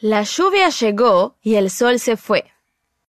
La lluvia llegó y el sol se fue.